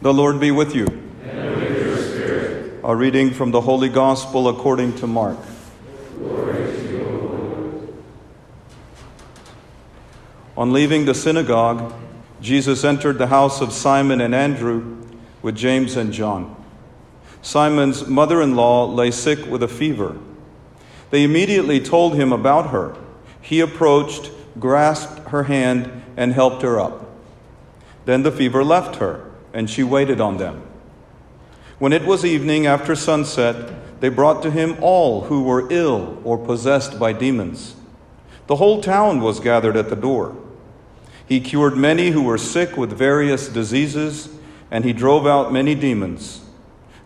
The Lord be with you. And with your spirit. A reading from the Holy Gospel according to Mark. On leaving the synagogue, Jesus entered the house of Simon and Andrew with James and John. Simon's mother in law lay sick with a fever. They immediately told him about her. He approached, grasped her hand, and helped her up. Then the fever left her, and she waited on them. When it was evening after sunset, they brought to him all who were ill or possessed by demons. The whole town was gathered at the door. He cured many who were sick with various diseases, and he drove out many demons,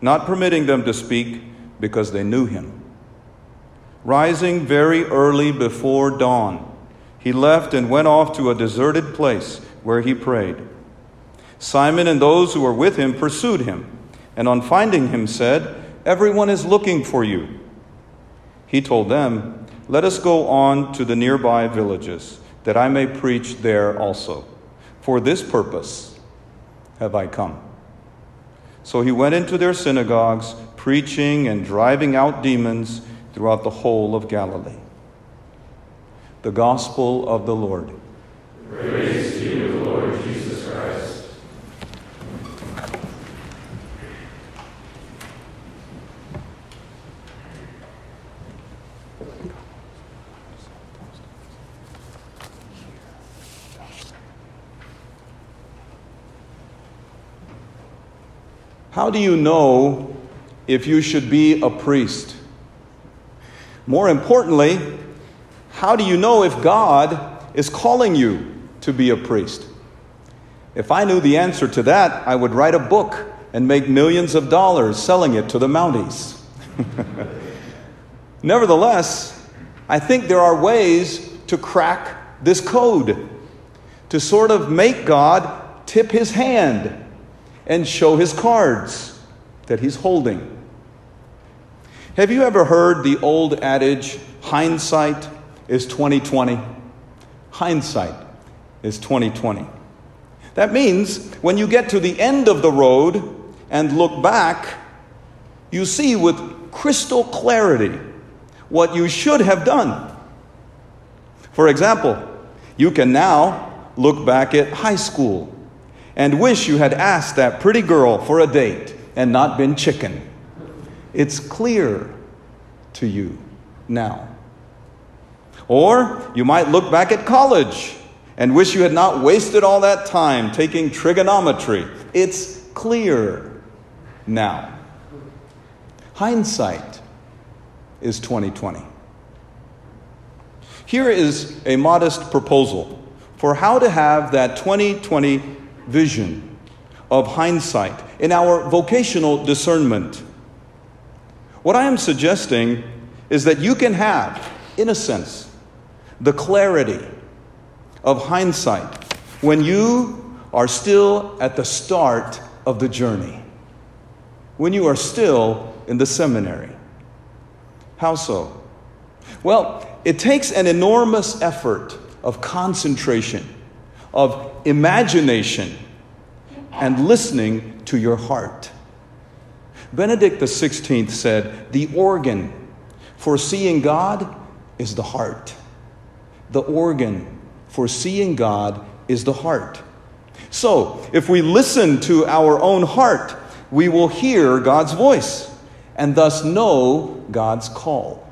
not permitting them to speak because they knew him. Rising very early before dawn, he left and went off to a deserted place where he prayed. Simon and those who were with him pursued him, and on finding him said, Everyone is looking for you. He told them, Let us go on to the nearby villages, that I may preach there also. For this purpose have I come. So he went into their synagogues, preaching and driving out demons throughout the whole of Galilee. The Gospel of the Lord. Praise to you, Lord Jesus Christ. How do you know if you should be a priest? More importantly, how do you know if God is calling you to be a priest? If I knew the answer to that, I would write a book and make millions of dollars selling it to the Mounties. Nevertheless, I think there are ways to crack this code, to sort of make God tip his hand and show his cards that he's holding. Have you ever heard the old adage, hindsight is 2020? Hindsight is 2020. That means when you get to the end of the road and look back, you see with crystal clarity what you should have done. For example, you can now look back at high school and wish you had asked that pretty girl for a date and not been chicken. It's clear to you now. Or you might look back at college and wish you had not wasted all that time taking trigonometry. It's clear now. Hindsight is 2020. Here is a modest proposal for how to have that 2020 vision of hindsight in our vocational discernment. What I am suggesting is that you can have, in a sense, the clarity of hindsight when you are still at the start of the journey, when you are still in the seminary. How so? Well, it takes an enormous effort of concentration, of imagination, and listening to your heart. Benedict XVI said, The organ for seeing God is the heart. The organ for seeing God is the heart. So, if we listen to our own heart, we will hear God's voice and thus know God's call.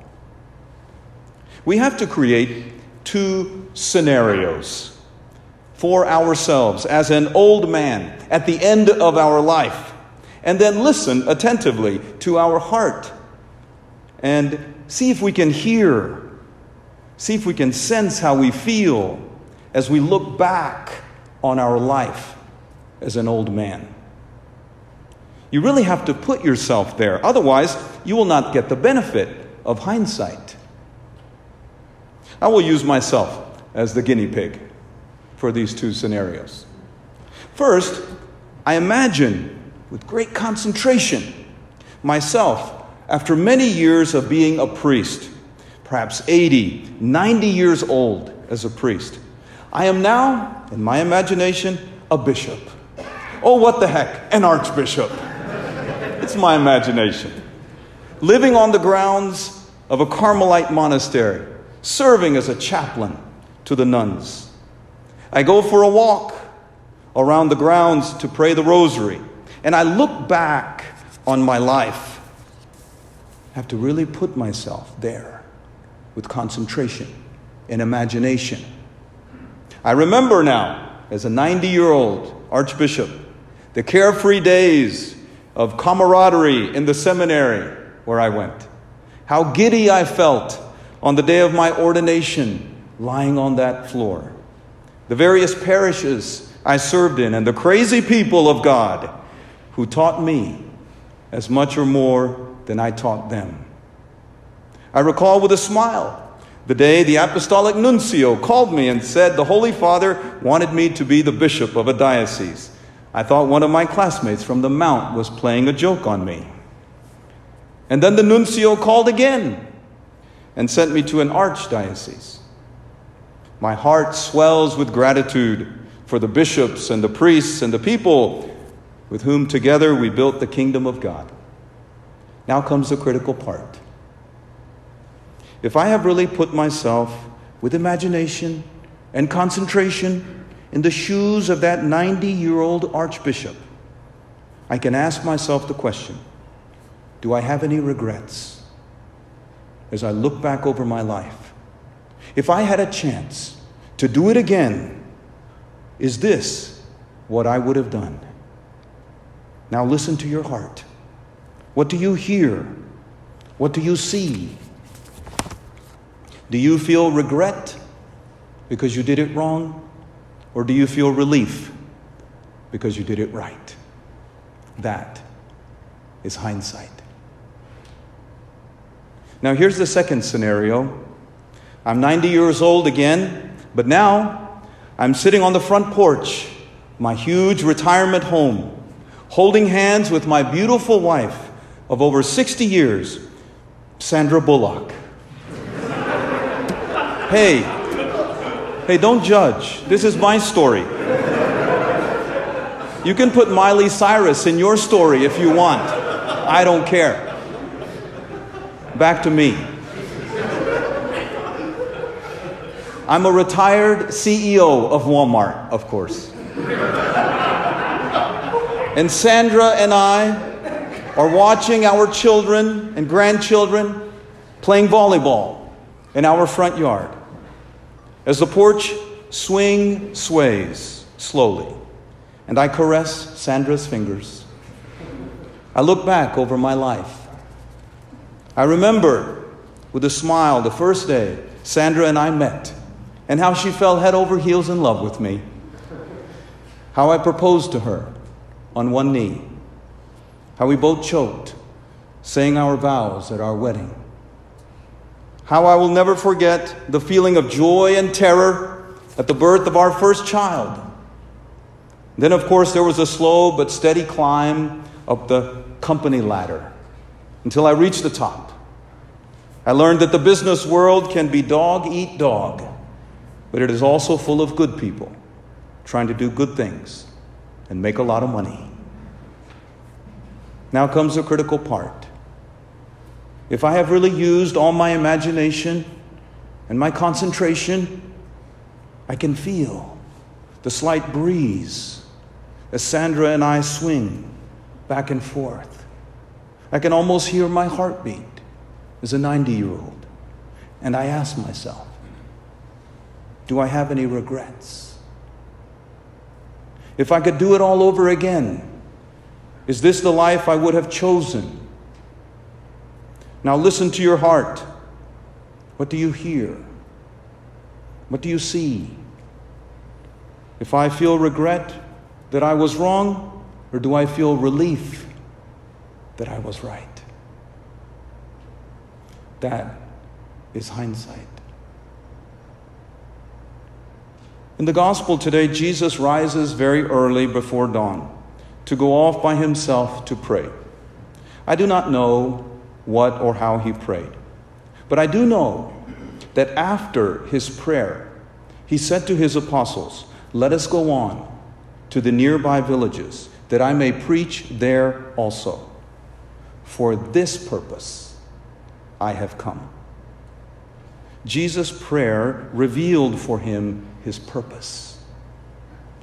We have to create two scenarios for ourselves as an old man at the end of our life, and then listen attentively to our heart and see if we can hear, see if we can sense how we feel as we look back on our life as an old man. You really have to put yourself there, otherwise, you will not get the benefit of hindsight. I will use myself as the guinea pig for these two scenarios. First, I imagine with great concentration myself after many years of being a priest, perhaps 80, 90 years old as a priest. I am now, in my imagination, a bishop. Oh, what the heck, an archbishop. It's my imagination. Living on the grounds of a Carmelite monastery, serving as a chaplain to the nuns. I go for a walk around the grounds to pray the rosary, and I look back on my life. I have to really put myself there with concentration and imagination. I remember now, as a 90 year old archbishop, the carefree days of camaraderie in the seminary where I went. How giddy I felt on the day of my ordination lying on that floor. The various parishes I served in, and the crazy people of God who taught me as much or more than I taught them. I recall with a smile the day the apostolic nuncio called me and said the Holy Father wanted me to be the bishop of a diocese. I thought one of my classmates from the Mount was playing a joke on me. And then the nuncio called again and sent me to an archdiocese. My heart swells with gratitude for the bishops and the priests and the people with whom together we built the kingdom of God. Now comes the critical part. If I have really put myself with imagination and concentration in the shoes of that 90 year old archbishop, I can ask myself the question Do I have any regrets as I look back over my life? If I had a chance to do it again, is this what I would have done? Now listen to your heart. What do you hear? What do you see? Do you feel regret because you did it wrong? Or do you feel relief because you did it right? That is hindsight. Now, here's the second scenario I'm 90 years old again, but now I'm sitting on the front porch, my huge retirement home, holding hands with my beautiful wife of over 60 years, Sandra Bullock. Hey, hey, don't judge. This is my story. You can put Miley Cyrus in your story if you want. I don't care. Back to me. I'm a retired CEO of Walmart, of course. And Sandra and I are watching our children and grandchildren playing volleyball in our front yard. As the porch swing sways slowly, and I caress Sandra's fingers, I look back over my life. I remember with a smile the first day Sandra and I met, and how she fell head over heels in love with me. How I proposed to her on one knee. How we both choked, saying our vows at our wedding. How I will never forget the feeling of joy and terror at the birth of our first child. Then, of course, there was a slow but steady climb up the company ladder until I reached the top. I learned that the business world can be dog eat dog, but it is also full of good people trying to do good things and make a lot of money. Now comes the critical part if I have really used all my imagination and my concentration, I can feel the slight breeze as Sandra and I swing back and forth. I can almost hear my heartbeat as a 90 year old. And I ask myself, do I have any regrets? If I could do it all over again, is this the life I would have chosen? Now listen to your heart. What do you hear? What do you see? If I feel regret that I was wrong, or do I feel relief that I was right? That is hindsight. In the gospel today, Jesus rises very early before dawn to go off by himself to pray. I do not know what or how he prayed. But I do know that after his prayer, he said to his apostles, Let us go on to the nearby villages, that I may preach there also. For this purpose I have come. Jesus' prayer revealed for him his purpose.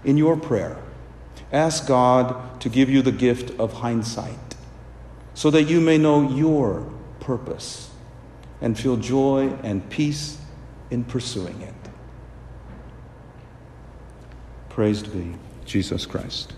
In your prayer, ask God to give you the gift of hindsight so that you may know your purpose and feel joy and peace in pursuing it. Praised be Jesus Christ.